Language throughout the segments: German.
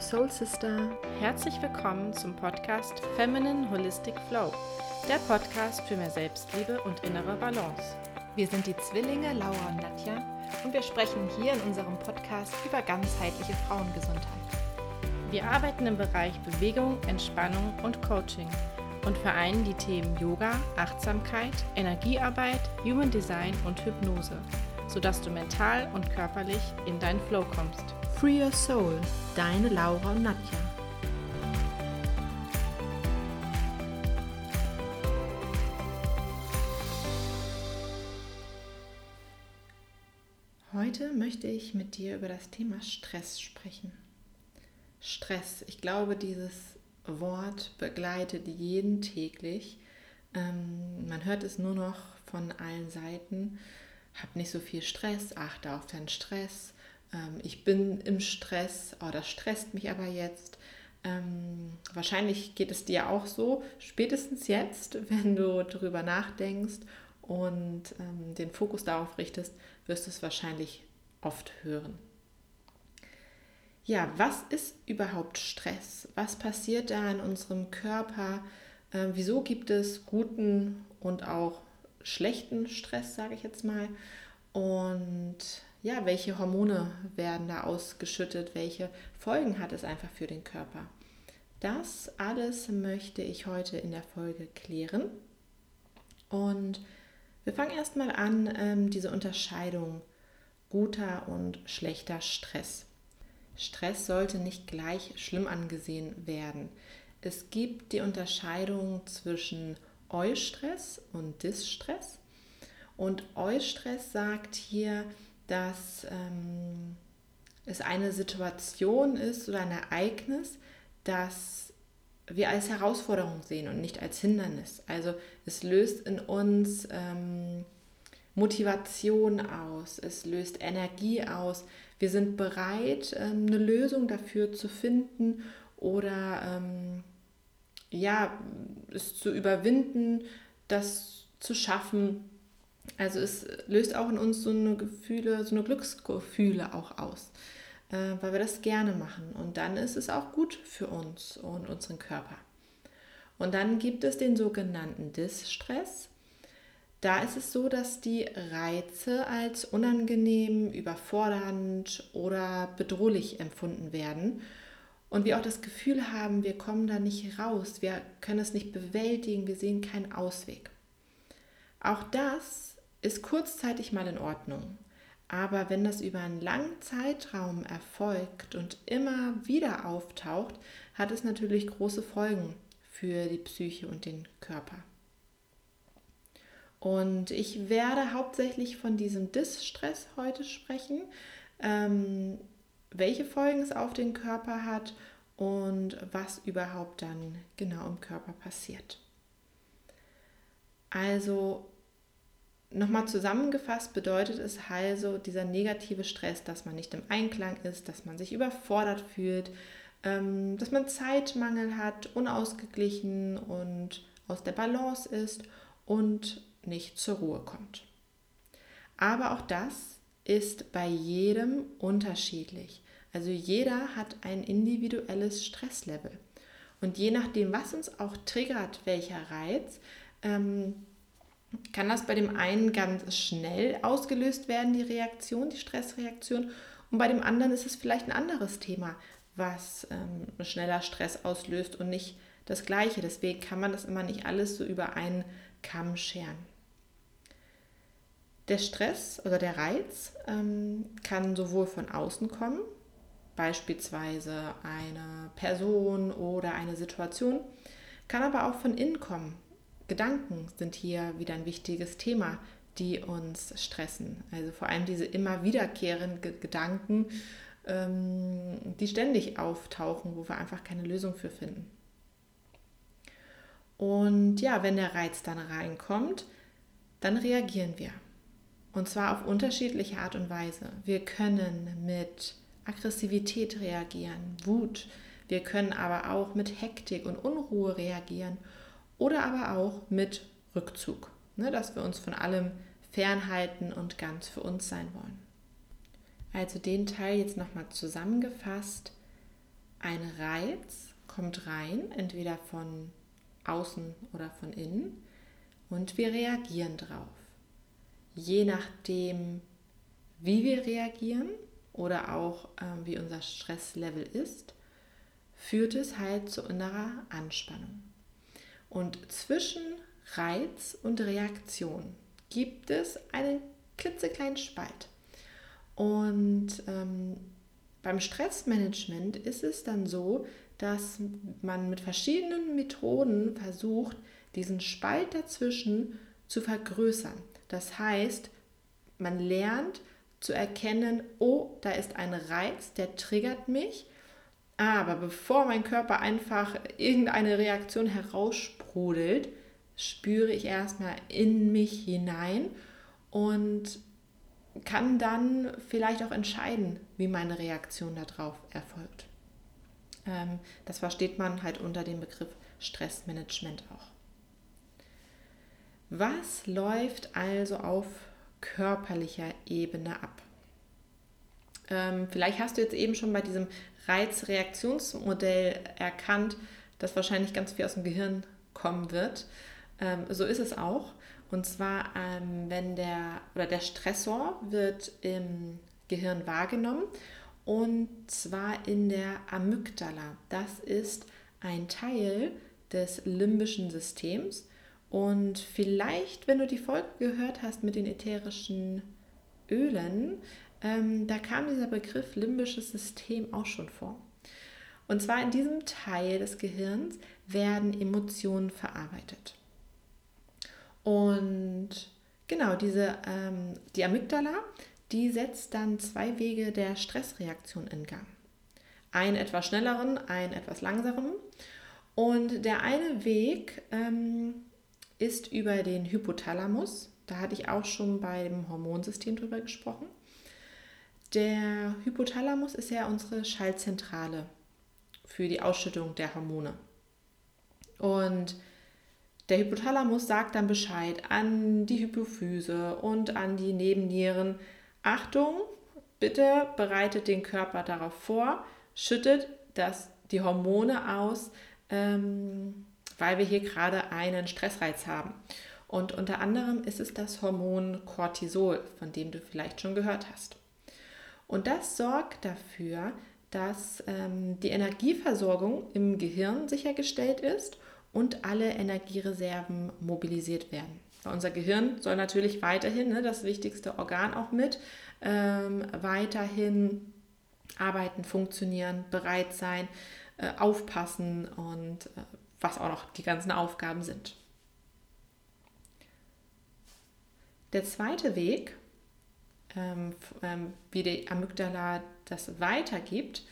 your soul sister. Herzlich willkommen zum Podcast Feminine Holistic Flow, der Podcast für mehr Selbstliebe und innere Balance. Wir sind die Zwillinge Laura und Nadja und wir sprechen hier in unserem Podcast über ganzheitliche Frauengesundheit. Wir arbeiten im Bereich Bewegung, Entspannung und Coaching und vereinen die Themen Yoga, Achtsamkeit, Energiearbeit, Human Design und Hypnose, sodass du mental und körperlich in deinen Flow kommst. Free Your Soul, deine Laura und Nadja. Heute möchte ich mit dir über das Thema Stress sprechen. Stress, ich glaube, dieses Wort begleitet jeden täglich. Ähm, man hört es nur noch von allen Seiten. Hab nicht so viel Stress, achte auf deinen Stress. Ähm, ich bin im Stress, oh, stresst mich aber jetzt. Ähm, wahrscheinlich geht es dir auch so, spätestens jetzt, wenn du darüber nachdenkst und ähm, den Fokus darauf richtest, wirst du es wahrscheinlich oft hören. Ja, was ist überhaupt Stress? Was passiert da in unserem Körper? Äh, wieso gibt es guten und auch schlechten Stress, sage ich jetzt mal? Und ja, welche Hormone werden da ausgeschüttet? Welche Folgen hat es einfach für den Körper? Das alles möchte ich heute in der Folge klären. Und wir fangen erstmal an, ähm, diese Unterscheidung guter und schlechter Stress. Stress sollte nicht gleich schlimm angesehen werden. Es gibt die Unterscheidung zwischen Eustress und Distress. Und Eustress sagt hier, dass ähm, es eine Situation ist oder ein Ereignis, das wir als Herausforderung sehen und nicht als Hindernis. Also es löst in uns ähm, Motivation aus, es löst Energie aus. Wir sind bereit, ähm, eine Lösung dafür zu finden oder ähm, ja, es zu überwinden, das zu schaffen. Also es löst auch in uns so eine Gefühle, so eine Glücksgefühle auch aus, äh, weil wir das gerne machen. Und dann ist es auch gut für uns und unseren Körper. Und dann gibt es den sogenannten Distress. Da ist es so, dass die Reize als unangenehm, überfordernd oder bedrohlich empfunden werden und wir auch das Gefühl haben, wir kommen da nicht raus, wir können es nicht bewältigen, wir sehen keinen Ausweg. Auch das ist kurzzeitig mal in Ordnung. Aber wenn das über einen langen Zeitraum erfolgt und immer wieder auftaucht, hat es natürlich große Folgen für die Psyche und den Körper. Und ich werde hauptsächlich von diesem Distress heute sprechen, ähm, welche Folgen es auf den Körper hat und was überhaupt dann genau im Körper passiert. Also nochmal zusammengefasst bedeutet es also dieser negative Stress, dass man nicht im Einklang ist, dass man sich überfordert fühlt, ähm, dass man Zeitmangel hat, unausgeglichen und aus der Balance ist und nicht zur Ruhe kommt. Aber auch das ist bei jedem unterschiedlich. Also jeder hat ein individuelles Stresslevel. Und je nachdem, was uns auch triggert, welcher Reiz, ähm, kann das bei dem einen ganz schnell ausgelöst werden, die Reaktion, die Stressreaktion. Und bei dem anderen ist es vielleicht ein anderes Thema, was ähm, schneller Stress auslöst und nicht das gleiche. Deswegen kann man das immer nicht alles so über einen Kamm scheren. Der Stress oder der Reiz ähm, kann sowohl von außen kommen, beispielsweise eine Person oder eine Situation, kann aber auch von innen kommen. Gedanken sind hier wieder ein wichtiges Thema, die uns stressen. Also vor allem diese immer wiederkehrenden Gedanken, ähm, die ständig auftauchen, wo wir einfach keine Lösung für finden. Und ja, wenn der Reiz dann reinkommt, dann reagieren wir. Und zwar auf unterschiedliche Art und Weise. Wir können mit Aggressivität reagieren, Wut. Wir können aber auch mit Hektik und Unruhe reagieren oder aber auch mit Rückzug, ne, dass wir uns von allem fernhalten und ganz für uns sein wollen. Also den Teil jetzt nochmal zusammengefasst. ein Reiz kommt rein, entweder von außen oder von innen, und wir reagieren drauf. Je nachdem, wie wir reagieren oder auch äh, wie unser Stresslevel ist, führt es halt zu innerer Anspannung. Und zwischen Reiz und Reaktion gibt es einen klitzekleinen Spalt. Und ähm, beim Stressmanagement ist es dann so, dass man mit verschiedenen Methoden versucht, diesen Spalt dazwischen zu vergrößern. Das heißt, man lernt zu erkennen, oh, da ist ein Reiz, der triggert mich. Aber bevor mein Körper einfach irgendeine Reaktion heraussprudelt, spüre ich erstmal in mich hinein und kann dann vielleicht auch entscheiden, wie meine Reaktion darauf erfolgt. Ähm, das versteht man halt unter dem Begriff Stressmanagement auch. Was läuft also auf körperlicher Ebene ab? Ähm, vielleicht hast du jetzt eben schon bei diesem Reizreaktionsmodell erkannt, dass wahrscheinlich ganz viel aus dem Gehirn kommen wird. Ähm, so ist es auch. Und zwar, ähm, wenn der oder der Stressor wird im Gehirn wahrgenommen und zwar in der Amygdala. Das ist ein Teil des limbischen Systems und vielleicht, wenn du die Folge gehört hast mit den ätherischen Ölen, ähm, da kam dieser Begriff limbisches System auch schon vor. Und zwar in diesem Teil des Gehirns werden Emotionen verarbeitet. Und genau, diese, ähm, die Amygdala, die setzt dann zwei Wege der Stressreaktion in Gang. Einen etwas schnelleren, einen etwas langsameren. Und der eine Weg ähm, ist über den Hypothalamus. Da hatte ich auch schon beim Hormonsystem drüber gesprochen. Der Hypothalamus ist ja unsere Schaltzentrale für die Ausschüttung der Hormone. Und der Hypothalamus sagt dann Bescheid an die Hypophyse und an die Nebennieren. Achtung, bitte bereitet den Körper darauf vor, schüttet das, die Hormone aus, ähm, weil wir hier gerade einen Stressreiz haben. Und unter anderem ist es das Hormon Cortisol, von dem du vielleicht schon gehört hast. Und das sorgt dafür, dass ähm, die Energieversorgung im Gehirn sichergestellt ist und alle Energiereserven mobilisiert werden. Unser Gehirn soll natürlich weiterhin, ne, das wichtigste Organ auch mit, ähm, weiterhin arbeiten, funktionieren, bereit sein, äh, aufpassen und äh, was auch noch die ganzen Aufgaben sind. Der zweite Weg, wie die Amygdala das weitergibt,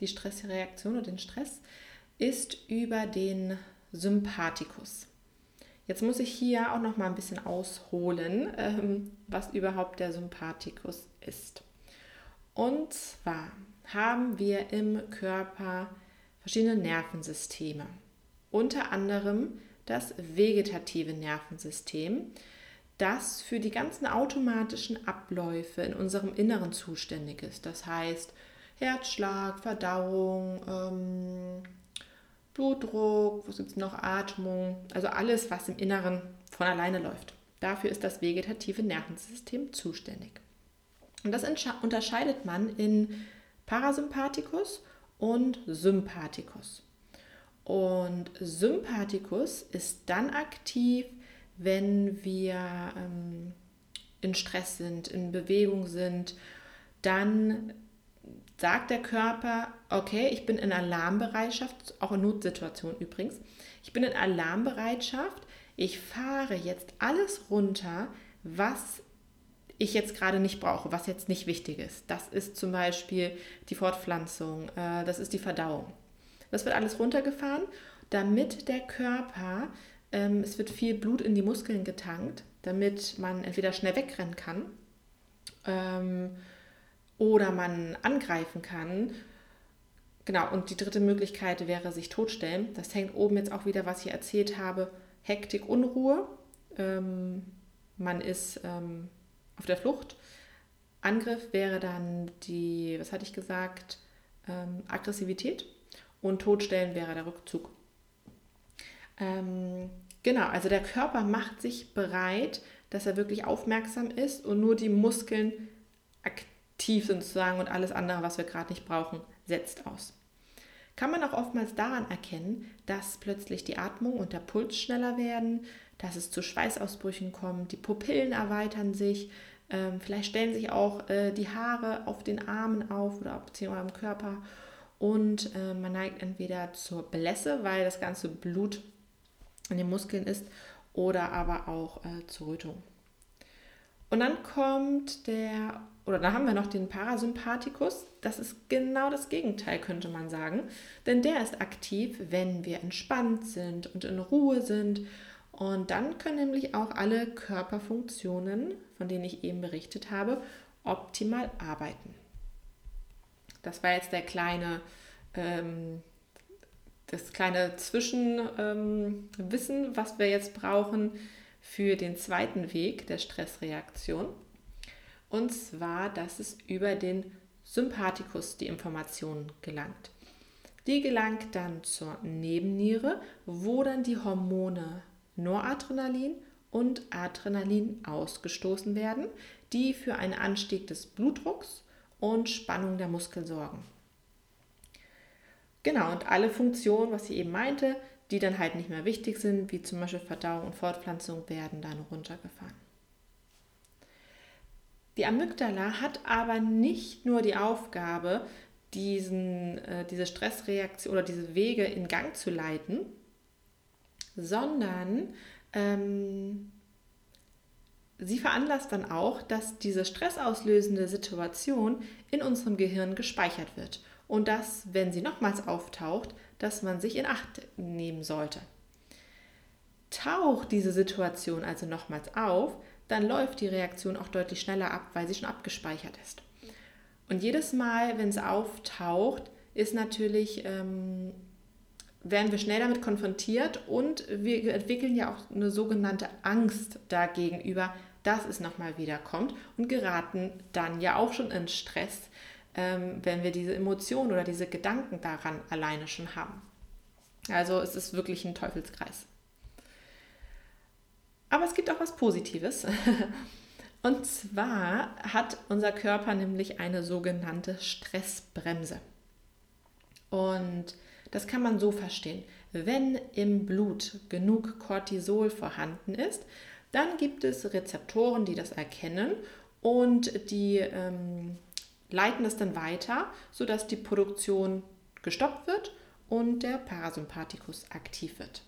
die Stressreaktion und den Stress, ist über den Sympathikus. Jetzt muss ich hier auch noch mal ein bisschen ausholen, ähm, was überhaupt der Sympathikus ist. Und zwar haben wir im Körper verschiedene Nervensysteme unter anderem das vegetative Nervensystem, das für die ganzen automatischen Abläufe in unserem Inneren zuständig ist. Das heißt Herzschlag, Verdauung, ähm, Blutdruck, was gibt es noch, Atmung, also alles, was im Inneren von alleine läuft. Dafür ist das vegetative Nervensystem zuständig. Und das unterscheidet man in Parasympathikus und Sympathikus. Und Sympathikus ist dann aktiv, wenn wir ähm, in Stress sind, in Bewegung sind. Dann sagt der Körper, okay, ich bin in Alarmbereitschaft, auch in Notsituationen übrigens. Ich bin in Alarmbereitschaft. Ich fahre jetzt alles runter, was ich jetzt gerade nicht brauche, was jetzt nicht wichtig ist. Das ist zum Beispiel die Fortpflanzung, äh, das ist die Verdauung. Das wird alles runtergefahren, damit der Körper, ähm, es wird viel Blut in die Muskeln getankt, damit man entweder schnell wegrennen kann ähm, oder man angreifen kann. Genau, und die dritte Möglichkeit wäre sich totstellen. Das hängt oben jetzt auch wieder, was ich erzählt habe, Hektik, Unruhe. Ähm, man ist ähm, auf der Flucht. Angriff wäre dann die, was hatte ich gesagt, ähm, Aggressivität. und Todstellen wäre der Rückzug. Ähm, genau, also der Körper macht sich bereit, dass er wirklich aufmerksam ist und nur die Muskeln aktiv sind sozusagen und alles andere, was wir gerade nicht brauchen, setzt aus. Kann man auch oftmals daran erkennen, dass plötzlich die Atmung und der Puls schneller werden, dass es zu Schweißausbrüchen kommt, die Pupillen erweitern sich, ähm, vielleicht stellen sich auch äh, die Haare auf den Armen auf oder beziehungsweise am Körper und äh, man neigt entweder zur Blässe, weil das ganze Blut in den Muskeln ist, oder aber auch äh, zur Rötung. Und dann kommt der, oder da haben wir noch den Parasympathikus. Das ist genau das Gegenteil, könnte man sagen. Denn der ist aktiv, wenn wir entspannt sind und in Ruhe sind. Und dann können nämlich auch alle Körperfunktionen, von denen ich eben berichtet habe, optimal arbeiten. Das war jetzt der kleine, ähm, das kleine Zwischenwissen, ähm, was wir jetzt brauchen für den zweiten Weg der Stressreaktion. Und zwar, dass es über den Sympathikus die Information gelangt. Die gelangt dann zur Nebenniere, wo dann die Hormone Noradrenalin und Adrenalin ausgestoßen werden, die für einen Anstieg des Blutdrucks und Spannung der Muskeln sorgen. Genau, und alle Funktionen, was ich eben meinte, die dann halt nicht mehr wichtig sind, wie zum Beispiel Verdauung und Fortpflanzung, werden dann runtergefahren. Die Amygdala hat aber nicht nur die Aufgabe, diesen, äh, diese Stressreaktion oder diese Wege in Gang zu leiten, sondern ähm, sie veranlasst dann auch, dass diese stressauslösende Situation in unserem Gehirn gespeichert wird und dass, wenn sie nochmals auftaucht, dass man sich in Acht nehmen sollte. Taucht diese Situation also nochmals auf, dann läuft die Reaktion auch deutlich schneller ab, weil sie schon abgespeichert ist. Und jedes Mal, wenn es auftaucht, ist natürlich, ähm, werden wir schnell damit konfrontiert und wir entwickeln ja auch eine sogenannte Angst dagegenüber, dass es nochmal wiederkommt und geraten dann ja auch schon in Stress, ähm, wenn wir diese Emotionen oder diese Gedanken daran alleine schon haben. Also es ist wirklich ein Teufelskreis. Aber es gibt auch was Positives. Und zwar hat unser Körper nämlich eine sogenannte Stressbremse. Und das kann man so verstehen. Wenn im Blut genug Cortisol vorhanden ist, dann gibt es Rezeptoren, die das erkennen und die ähm, leiten es dann weiter, sodass die Produktion gestoppt wird und der Parasympathikus aktiv wird.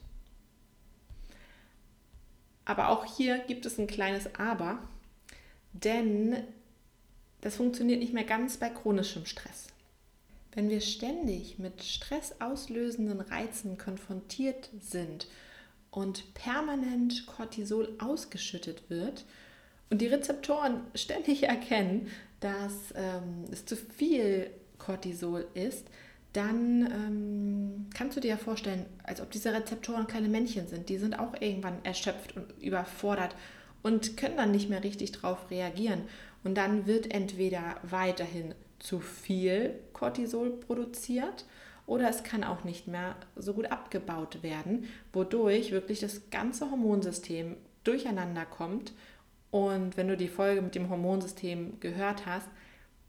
Aber auch hier gibt es ein kleines Aber, denn das funktioniert nicht mehr ganz bei chronischem Stress. Wenn wir ständig mit stressauslösenden Reizen konfrontiert sind und permanent Cortisol ausgeschüttet wird und die Rezeptoren ständig erkennen, dass ähm, es zu viel Cortisol ist, dann ähm, kannst du dir ja vorstellen, als ob diese Rezeptoren kleine Männchen sind. Die sind auch irgendwann erschöpft und überfordert und können dann nicht mehr richtig drauf reagieren. Und dann wird entweder weiterhin zu viel Cortisol produziert oder es kann auch nicht mehr so gut abgebaut werden, wodurch wirklich das ganze Hormonsystem durcheinander kommt. Und wenn du die Folge mit dem Hormonsystem gehört hast,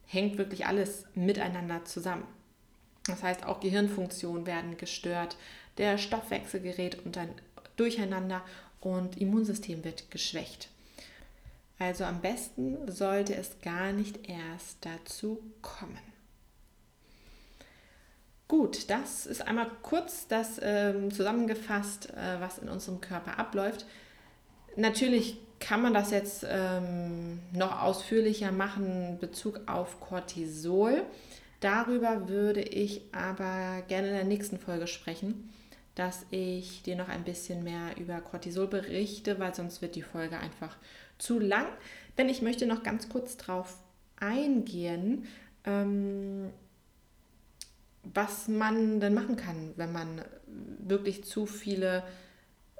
hängt wirklich alles miteinander zusammen. Das heißt, auch Gehirnfunktionen werden gestört, der Stoffwechsel gerät und durcheinander und Immunsystem wird geschwächt. Also am besten sollte es gar nicht erst dazu kommen. Gut, das ist einmal kurz das ähm, zusammengefasst, äh, was in unserem Körper abläuft. Natürlich kann man das jetzt ähm, noch ausführlicher machen in Bezug auf Cortisol. Darüber würde ich aber gerne in der nächsten Folge sprechen, dass ich dir noch ein bisschen mehr über Cortisol berichte, weil sonst wird die Folge einfach zu lang. Denn ich möchte noch ganz kurz darauf eingehen, ähm, was man dann machen kann, wenn man wirklich zu viele,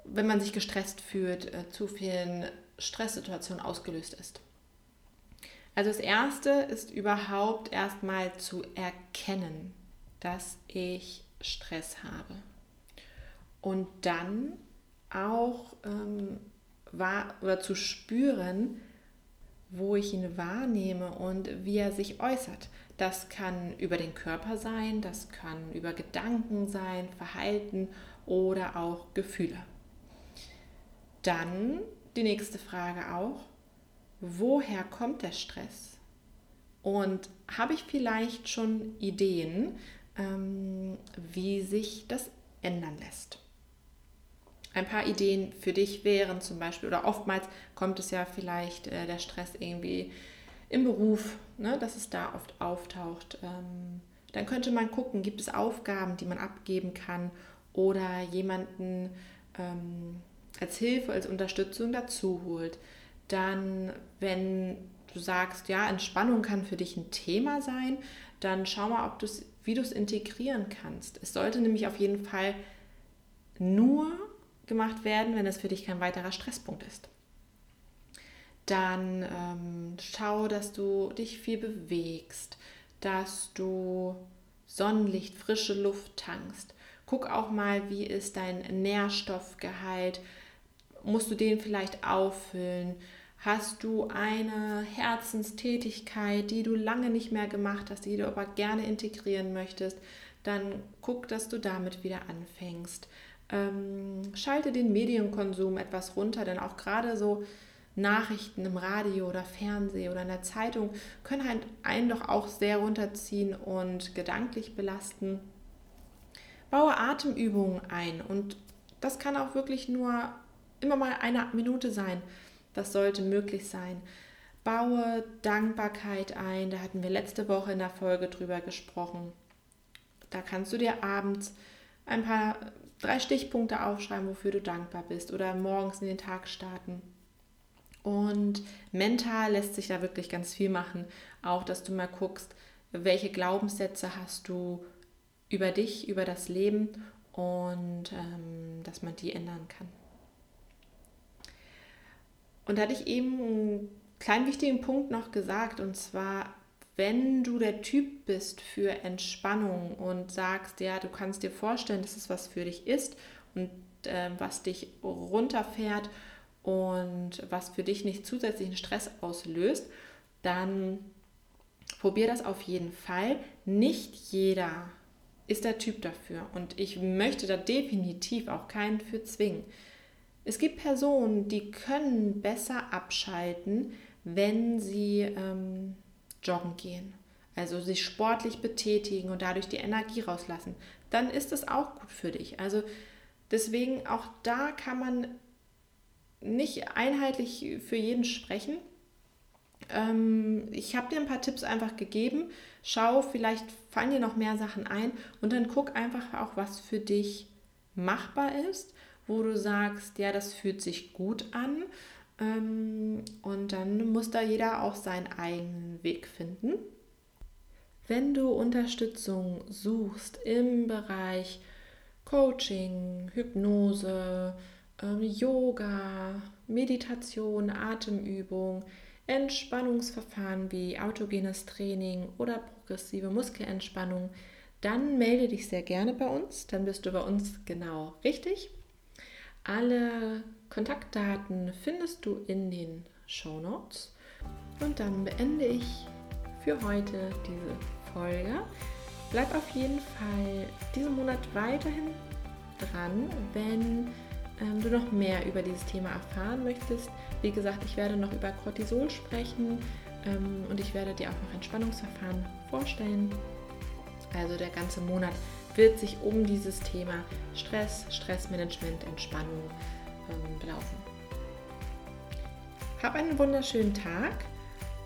wenn man sich gestresst fühlt, äh, zu vielen Stresssituationen ausgelöst ist. Also das Erste ist überhaupt erstmal zu erkennen, dass ich Stress habe. Und dann auch ähm, wahr, oder zu spüren, wo ich ihn wahrnehme und wie er sich äußert. Das kann über den Körper sein, das kann über Gedanken sein, Verhalten oder auch Gefühle. Dann die nächste Frage auch, woher kommt der Stress? Und habe ich vielleicht schon Ideen, ähm, wie sich das ändern lässt? Ein paar Ideen für dich wären zum Beispiel, oder oftmals kommt es ja vielleicht äh, der Stress irgendwie im Beruf, ne, dass es da oft auftaucht. Ähm, dann könnte man gucken, gibt es Aufgaben, die man abgeben kann oder jemanden ähm, als Hilfe, als Unterstützung dazu holt. Dann, wenn du sagst, ja, Entspannung kann für dich ein Thema sein, dann schau mal, ob wie du es integrieren kannst. Es sollte nämlich auf jeden Fall nur gemacht werden, wenn es für dich kein weiterer Stresspunkt ist. Dann ähm, schau, dass du dich viel bewegst, dass du Sonnenlicht, frische Luft tankst. Guck auch mal, wie ist dein Nährstoffgehalt. Musst du den vielleicht auffüllen? Hast du eine Herzenstätigkeit, die du lange nicht mehr gemacht hast, die du aber gerne integrieren möchtest? Dann guck, dass du damit wieder anfängst. Ähm, schalte den Medienkonsum etwas runter, denn auch gerade so Nachrichten im Radio oder Fernsehen oder in der Zeitung können halt einen doch auch sehr runterziehen und gedanklich belasten. Baue Atemübungen ein und das kann auch wirklich nur immer mal eine Minute sein. Das sollte möglich sein. Baue Dankbarkeit ein. Da hatten wir letzte Woche in der Folge drüber gesprochen. Da kannst du dir abends ein paar drei Stichpunkte aufschreiben, wofür du dankbar bist oder morgens in den Tag starten. Und mental lässt sich da wirklich ganz viel machen. Auch, dass du mal guckst, welche Glaubenssätze hast du über dich, über das Leben und ähm, dass man die ändern kann. Und da hatte ich eben einen kleinen wichtigen Punkt noch gesagt, und zwar wenn du der Typ bist für Entspannung und sagst, ja, du kannst dir vorstellen, dass es was für dich ist und äh, was dich runterfährt und was für dich nicht zusätzlichen Stress auslöst, dann probier das auf jeden Fall. Nicht jeder ist der Typ dafür und ich möchte da definitiv auch keinen für zwingen. Es gibt Personen, die können besser abschalten, wenn sie ähm, joggen gehen, also sich sportlich betätigen und dadurch die Energie rauslassen, dann ist es auch gut für dich. Also deswegen auch da kann man nicht einheitlich für jeden sprechen. Ähm, ich habe dir ein paar Tipps einfach gegeben. Schau, vielleicht fallen dir noch mehr Sachen ein und dann guck einfach auch, was für dich machbar ist, wo du sagst, ja, das fühlt sich gut an ähm, und dann muss da jeder auch seinen eigenen Weg finden. Wenn du Unterstützung suchst im Bereich Coaching, Hypnose, ähm, Yoga, Meditation, Atemübung, Entspannungsverfahren wie autogenes Training oder progressive Muskelentspannung, dann melde dich sehr gerne bei uns. Dann bist du bei uns genau richtig. Alle Kontaktdaten findest du in den Show Notes. Und dann beende ich für heute diese Folge. Bleib auf jeden Fall diesen Monat weiterhin dran, wenn ähm, du noch mehr über dieses Thema erfahren möchtest. Wie gesagt, ich werde noch über Cortisol sprechen ähm, und ich werde dir auch noch Entspannungsverfahren vorstellen. Also der ganze Monat wird sich um dieses Thema Stress, Stressmanagement, Entspannung ähm, belaufen. Hab einen wunderschönen Tag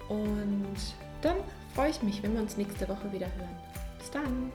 und dann freue ich mich, wenn wir uns nächste Woche wieder hören. Bis dann!